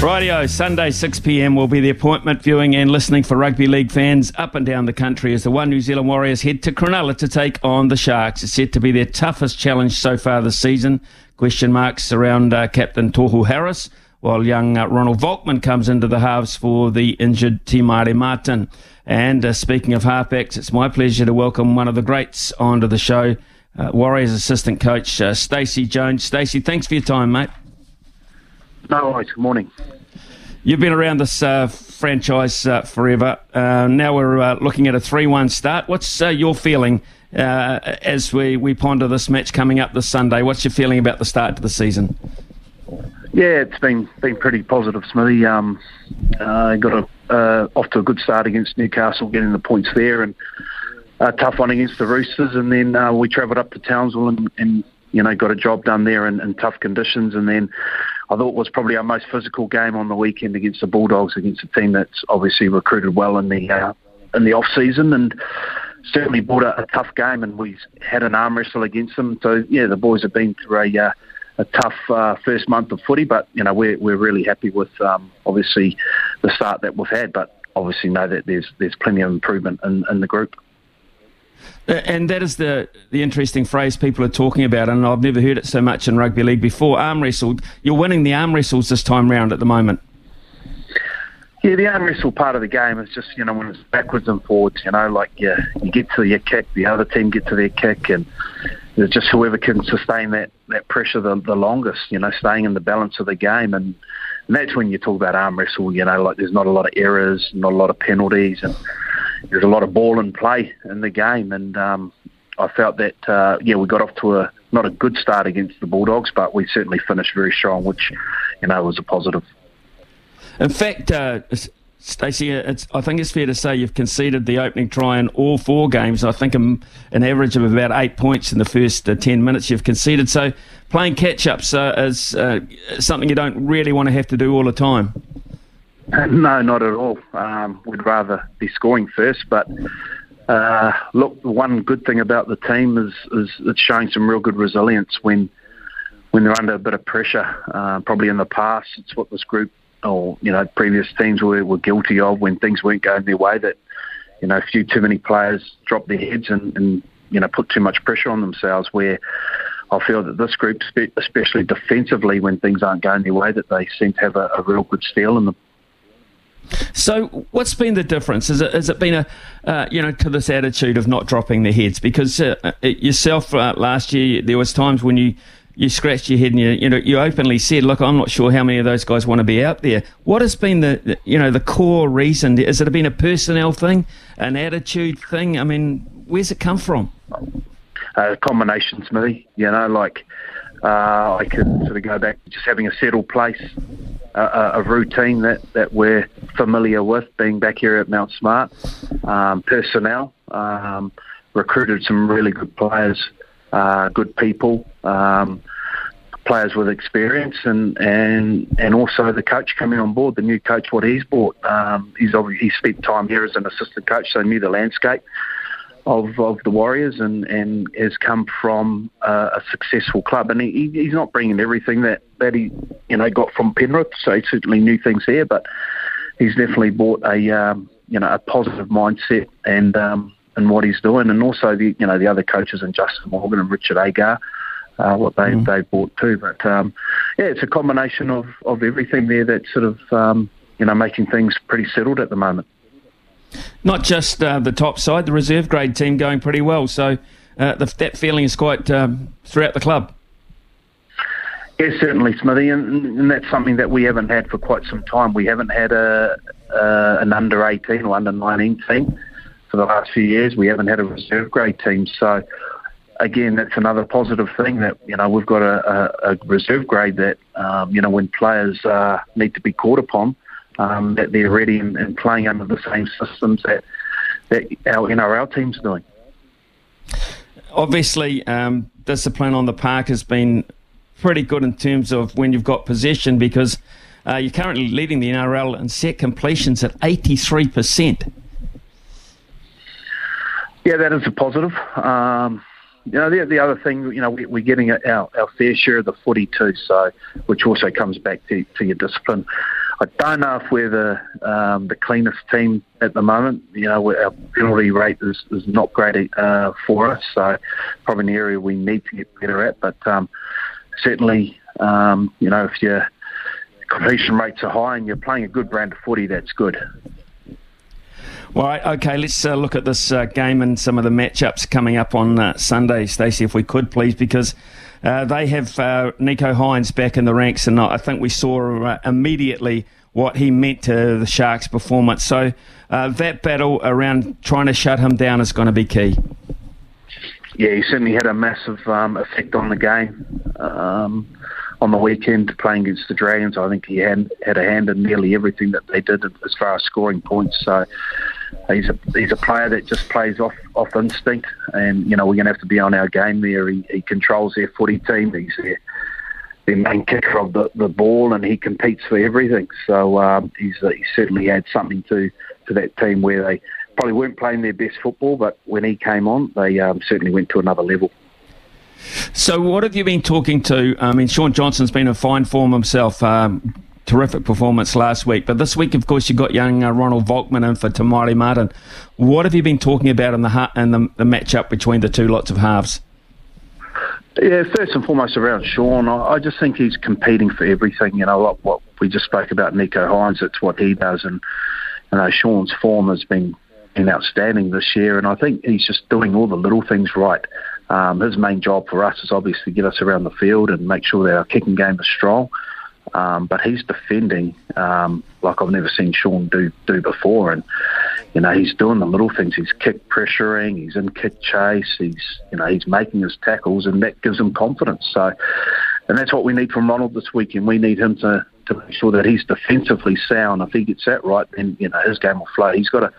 Rightio, Sunday 6pm will be the appointment viewing and listening for rugby league fans up and down the country as the One New Zealand Warriors head to Cronulla to take on the Sharks. It's set to be their toughest challenge so far this season. Question marks around uh, captain Tohu Harris, while young uh, Ronald Volkman comes into the halves for the injured Te Maire Martin. And uh, speaking of halfbacks, it's my pleasure to welcome one of the greats onto the show, uh, Warriors assistant coach uh, Stacey Jones. Stacey, thanks for your time, mate. No worries. Good morning. You've been around this uh, franchise uh, forever. Uh, now we're uh, looking at a 3 1 start. What's uh, your feeling uh, as we, we ponder this match coming up this Sunday? What's your feeling about the start to the season? Yeah, it's been been pretty positive, Smithy. Um, I got a, off to a good start against Newcastle, getting the points there, and a tough one against the Roosters. And then we travelled up to Townsville and, and you know got a job done there in, in tough conditions, and then I thought was probably our most physical game on the weekend against the Bulldogs, against a team that's obviously recruited well in the uh, in the off season and certainly brought a, a, tough game. And we had an arm wrestle against them. So yeah, the boys have been through a uh, a tough uh, first month of footy, but you know we're we're really happy with um, obviously the start that we've had, but obviously know that there's there's plenty of improvement in, in the group. And that is the, the interesting phrase people are talking about, and I've never heard it so much in rugby league before. Arm wrestle. You're winning the arm wrestles this time round at the moment. Yeah, the arm wrestle part of the game is just you know when it's backwards and forwards. You know, like yeah, you get to your kick, the other team get to their kick, and it's just whoever can sustain that that pressure the, the longest. You know, staying in the balance of the game, and, and that's when you talk about arm wrestle. You know, like there's not a lot of errors, not a lot of penalties, and there's a lot of ball and play in the game, and um, I felt that uh, yeah we got off to a not a good start against the Bulldogs, but we certainly finished very strong, which you know was a positive. In fact, uh, Stacey, I think it's fair to say you've conceded the opening try in all four games. I think an average of about eight points in the first uh, ten minutes you've conceded. So playing catch ups is uh, something you don't really want to have to do all the time. No, not at all. Um, we'd rather be scoring first, but uh, look, one good thing about the team is, is it's showing some real good resilience when when they're under a bit of pressure. Uh, probably in the past, it's what this group or you know previous teams were, were guilty of when things weren't going their way. That you know a few too many players dropped their heads and, and you know put too much pressure on themselves. Where I feel that this group, especially defensively, when things aren't going their way, that they seem to have a, a real good steel in them. So, what's been the difference? Has it, has it been a, uh, you know, to this attitude of not dropping their heads? Because uh, uh, yourself uh, last year, there was times when you, you scratched your head and you, you know, you openly said, "Look, I'm not sure how many of those guys want to be out there." What has been the, you know, the core reason? Has it been a personnel thing, an attitude thing? I mean, where's it come from? Uh, combinations, me. You know, like uh, I could sort of go back to just having a settled place a, a, routine that, that we're familiar with being back here at Mount Smart. Um, personnel, um, recruited some really good players, uh, good people, um, players with experience, and, and and also the coach coming on board, the new coach, what he's brought. Um, he's obviously he spent time here as an assistant coach, so knew the landscape of, of the Warriors and, and has come from uh, a successful club. And he, he's not bringing everything that, that he you know got from Penrith, so he certainly knew things here, but he's definitely brought a um, you know a positive mindset and um, and what he's doing, and also the you know the other coaches and Justin Morgan and Richard Agar. Uh, what they mm. they brought too, but um, yeah, it's a combination of, of everything there that's sort of um, you know making things pretty settled at the moment not just uh, the top side, the reserve grade team going pretty well. So uh, the, that feeling is quite um, throughout the club. Yes, certainly, Smithy, and, and, that's something that we haven't had for quite some time. We haven't had a, an under 18 or under 19 team for the last few years. We haven't had a reserve grade team, so again, that's another positive thing that you know we've got a, a, a reserve grade that um, you know when players uh, need to be called upon, um, that they're ready and, and, playing under the same systems that that our NRL team's doing. Obviously, um, discipline on the park has been pretty good in terms of when you've got possession because uh, you're currently leading the NRL in set completions at 83%. Yeah, that is a positive. Um, you know, the, the other thing, you know, we, we're getting our, our fair share of the footy too, so which also comes back to, to your discipline. I don't know if we're the um, the cleanest team at the moment. You know, our penalty rate is, is not great uh, for us, so probably an area we need to get better at. But um, certainly, um, you know, if your completion rates are high and you're playing a good brand of footy, that's good. Well, okay, let's uh, look at this uh, game and some of the matchups coming up on uh, Sunday, Stacey, if we could, please, because uh, they have uh, Nicho Hynes back in the ranks, and I think we saw uh, immediately what he meant to the Sharks' performance. So that battle around trying to shut him down is going to be key. Yeah, he certainly had a massive um, effect on the game. Um, on the weekend playing against the Dragons. I think he had had a hand in nearly everything that they did as far as scoring points. So he's a he's a player that just plays off off instinct, and you know we're going to have to be on our game there. He, he controls their footy team. He's their, their main kicker of the, the ball, and he competes for everything. So um, he's he certainly had something to to that team where they probably weren't playing their best football, but when he came on, they um, certainly went to another level. So, what have you been talking to? I mean, Shaun Johnson's been in fine form himself. Um, terrific performance last week. But this week, of course, you've got young uh, Ronald Volkman in for Te Maire Martin. What have you been talking about in the in the, the matchup between the two lots of halves? Yeah, first and foremost around Shaun, I, I just think he's competing for everything. You know, what, what we just spoke about Nicho Hynes, it's what he does, and you know Shaun's form has been been outstanding this year, and I think he's just doing all the little things right. Um, his main job for us is obviously to get us around the field and make sure that our kicking game is strong. Um, but he's defending um, like I've never seen Shaun do do before, and you know he's doing the little things. He's kick pressuring, he's in kick chase, he's you know he's making his tackles, and that gives him confidence. So, and that's what we need from Ronald this weekend. We need him to to make sure that he's defensively sound. If he gets that right, then you know his game will flow. He's got a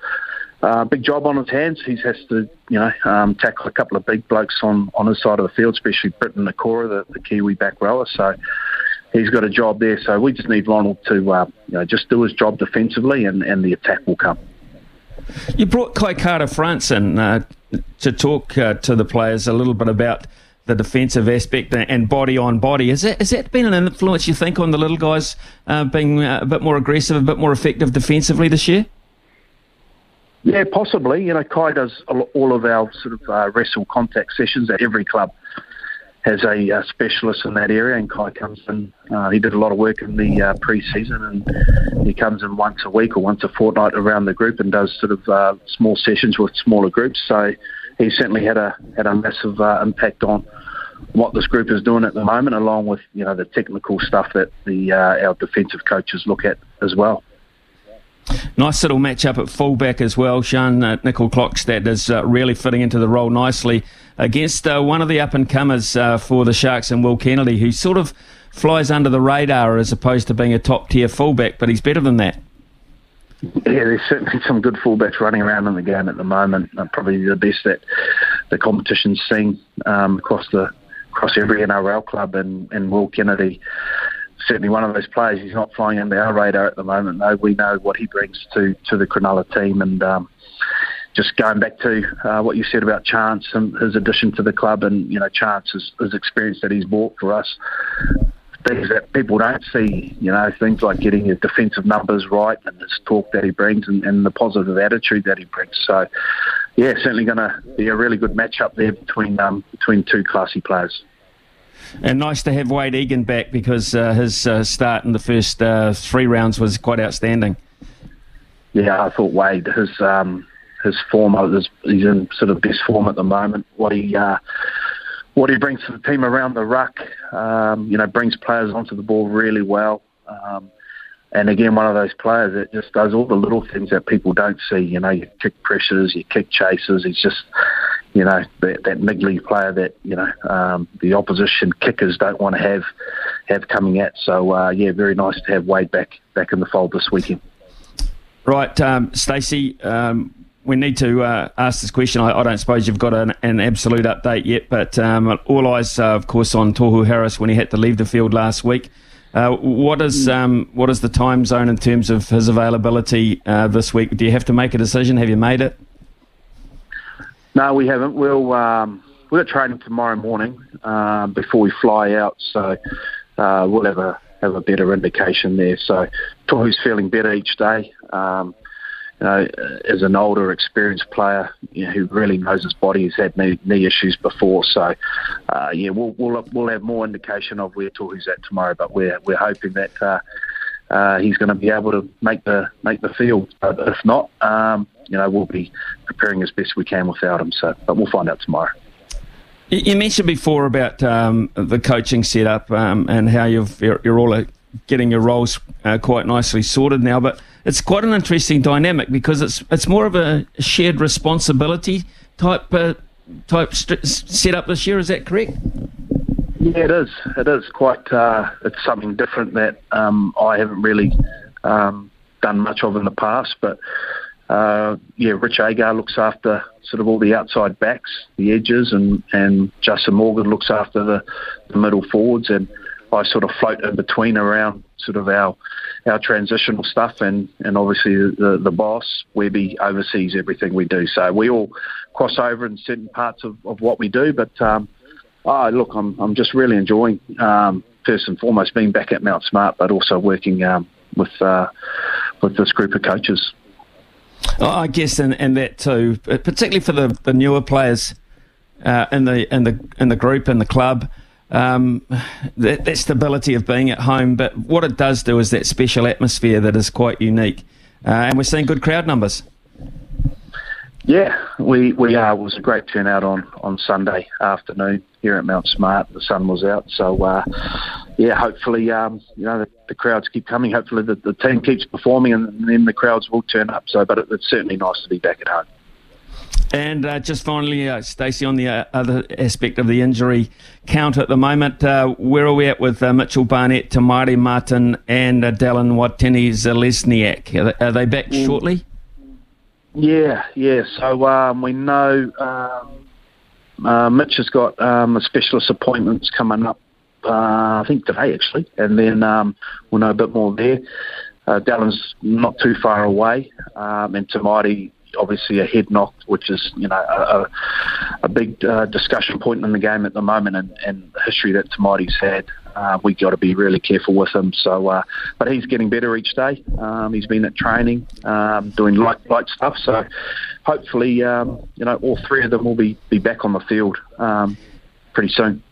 uh, big job on his hands. He has to, you know, um, tackle a couple of big blokes on, on his side of the field, especially Briton Nikora, the, the Kiwi back rower. So he's got a job there. So we just need Ronald to uh, you know, just do his job defensively, and, and the attack will come. You brought Kai Kara-France in uh, to talk uh, to the players a little bit about the defensive aspect and body on body. Has that, has that been an influence, you think, on the little guys uh, being uh, a bit more aggressive, a bit more effective defensively this year? Yeah, possibly. You know, Kai does all of our sort of uh, wrestle contact sessions at every club. Has a uh, specialist in that area, and Kai comes in. Uh, he did a lot of work in the uh, pre-season, and he comes in once a week or once a fortnight around the group and does sort of uh, small sessions with smaller groups. So he certainly had a had a massive uh, impact on what this group is doing at the moment, along with you know the technical stuff that the uh, our defensive coaches look at as well. Nice little match up at fullback as well. Sean uh, Nicoll-Klokstad is uh, really fitting into the role nicely against uh, one of the up and comers uh, for the Sharks and Will Kennedy, who sort of flies under the radar as opposed to being a top tier fullback, but he's better than that. Yeah, there's certainly some good fullbacks running around in the game at the moment. Uh, probably the best that the competition's seen um, across the across every NRL club, and, and Will Kennedy certainly one of those players. He's not flying under our radar at the moment, though. We know what he brings to, to the Cronulla team. And um, just going back to uh, what you said about Charnze and his addition to the club, and you know, Charnze's his experience that he's brought for us. Things that people don't see, you know, things like getting his defensive numbers right and his talk that he brings and, and the positive attitude that he brings. So, yeah, certainly going to be a really good matchup there between um, between two classy players. And nice to have Wade Egan back because uh, his uh, start in the first uh, three rounds was quite outstanding. Yeah, I thought Wade his um, his form, his, he's in sort of best form at the moment. What he uh, what he brings to the team around the ruck, um, you know, brings players onto the ball really well. Um, and again, one of those players that just does all the little things that people don't see. You know, your kick pressures, your kick chases. He's just you know that, that niggly player that you know um, the opposition kickers don't want to have have coming at. So uh, yeah, very nice to have Wade back back in the fold this weekend. Right, um, Stacey. Um, we need to uh, ask this question. I, I, don't suppose you've got an, an absolute update yet, but um, all eyes, uh, of course, on Tohu Harris when he had to leave the field last week. Uh, what is um, what is the time zone in terms of his availability uh, this week? Do you have to make a decision? Have you made it? No, we haven't. We'll um, we're training tomorrow morning uh, before we fly out, so uh, we'll have a have a better indication there. So Tohu's feeling better each day. Um, you know, as an older, experienced player you know, who really knows his body, he's had knee, knee issues before. So, uh, yeah, we'll, we'll we'll have more indication of where Tohu's at tomorrow. But we're we're hoping that uh, uh, he's going to be able to make the make the field. But if not, um, you know, we'll be preparing as best we can without him. So, but we'll find out tomorrow. You mentioned before about um, the coaching setup um, and how you've, you're, you're all getting your roles uh, quite nicely sorted now, but it's quite an interesting dynamic because it's it's more of a shared responsibility type uh, type st- setup this year. Is that correct? Yeah, it is. It is quite. Uh, it's something different that um, I haven't really um, done much of in the past, but. Uh, yeah, Rich Agar looks after sort of all the outside backs, the edges, and, and Justin Morgan looks after the, the middle forwards. And I sort of float in between around sort of our our transitional stuff, and and obviously the the boss Webby oversees everything we do. So we all cross over in certain parts of, of what we do. But um, oh, look, I'm I'm just really enjoying um, first and foremost being back at Mount Smart, but also working um, with uh, with this group of coaches. I guess, and, and that too, particularly for the, the newer players uh, in the in the in the group in the club um, that, that, stability of being at home. But what it does do is that special atmosphere that is quite unique. Uh, and we're seeing good crowd numbers. Yeah, we, we are. It was a great turnout on, on Sunday afternoon here at Mount Smart. The sun was out. So, uh, yeah, hopefully, um, you know, the, the, crowds keep coming. Hopefully the, the team keeps performing and then the crowds will turn up. So, but it, it's certainly nice to be back at home. And uh, just finally, uh, Stacey, on the uh, other aspect of the injury count at the moment, uh, where are we at with uh, Mitchell Barnett, Te Maire Martin, and uh, Dallin Watene-Zelezniak? Are, they, are they back mm. shortly? Yeah, yeah. So um, we know um, uh, Mitch has got um, a specialist appointments coming up, I think today actually, and then um, we'll know a bit more there. Uh, Dallin's not too far away, um, and Maire obviously a head knock, which is you know a, a big uh, discussion point in the game at the moment, and, and the history that Te Maire's had. Uh, we got to be really careful with him. So, uh, but he's getting better each day. Um, he's been at training, um, doing light light stuff. So, hopefully, um, you know, all three of them will be be back on the field um, pretty soon.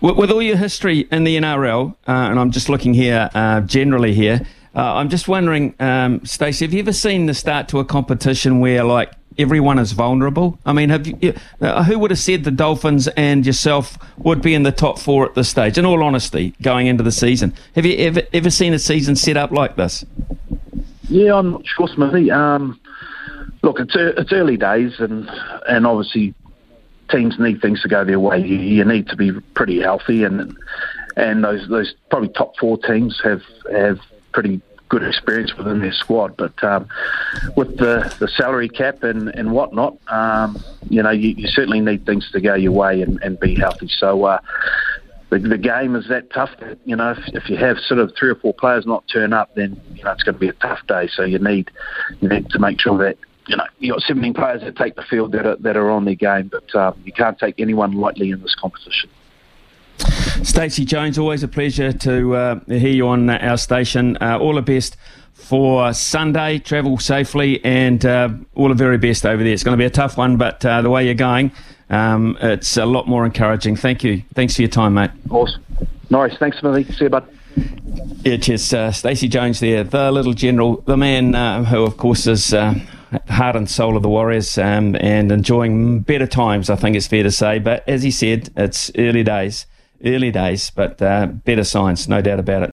With, all your history in the NRL, uh, and I'm just looking here uh, generally here, uh, I'm just wondering, um, Stacey, have you ever seen the start to a competition where like everyone is vulnerable? I mean, have you? Uh, who would have said the Dolphins and yourself would be in the top four at this stage? In all honesty, going into the season, have you ever ever seen a season set up like this? Yeah, I'm not sure, Smithy. Um, look, it's it's early days, and and obviously teams need things to go their way. You, you need to be pretty healthy, and and those those probably top four teams have have pretty good experience within their squad. But um, with the, the salary cap and, and whatnot, um, you know, you, you, certainly need things to go your way and, and be healthy. So uh, the, the game is that tough that, you know, if, if you have sort of three or four players not turn up, then, you know, it's going to be a tough day. So you need, you need to make sure that you know, you've got 17 players that take the field that are, that are on their game, but um, you can't take anyone lightly in this competition. Stacey Jones, always a pleasure to uh, hear you on our station. Uh, all the best for Sunday. Travel safely and uh, all the very best over there. It's going to be a tough one, but uh, the way you're going, um, it's a lot more encouraging. Thank you. Thanks for your time, mate. Awesome. Nice. Thanks, Smithy. See you, bud. It is. Uh, Stacey Jones there, the little general, the man uh, who, of course, is heart and soul of the Warriors um, and enjoying better times, I think it's fair to say. But as he said, it's early days early days, but uh, better science, no doubt about it.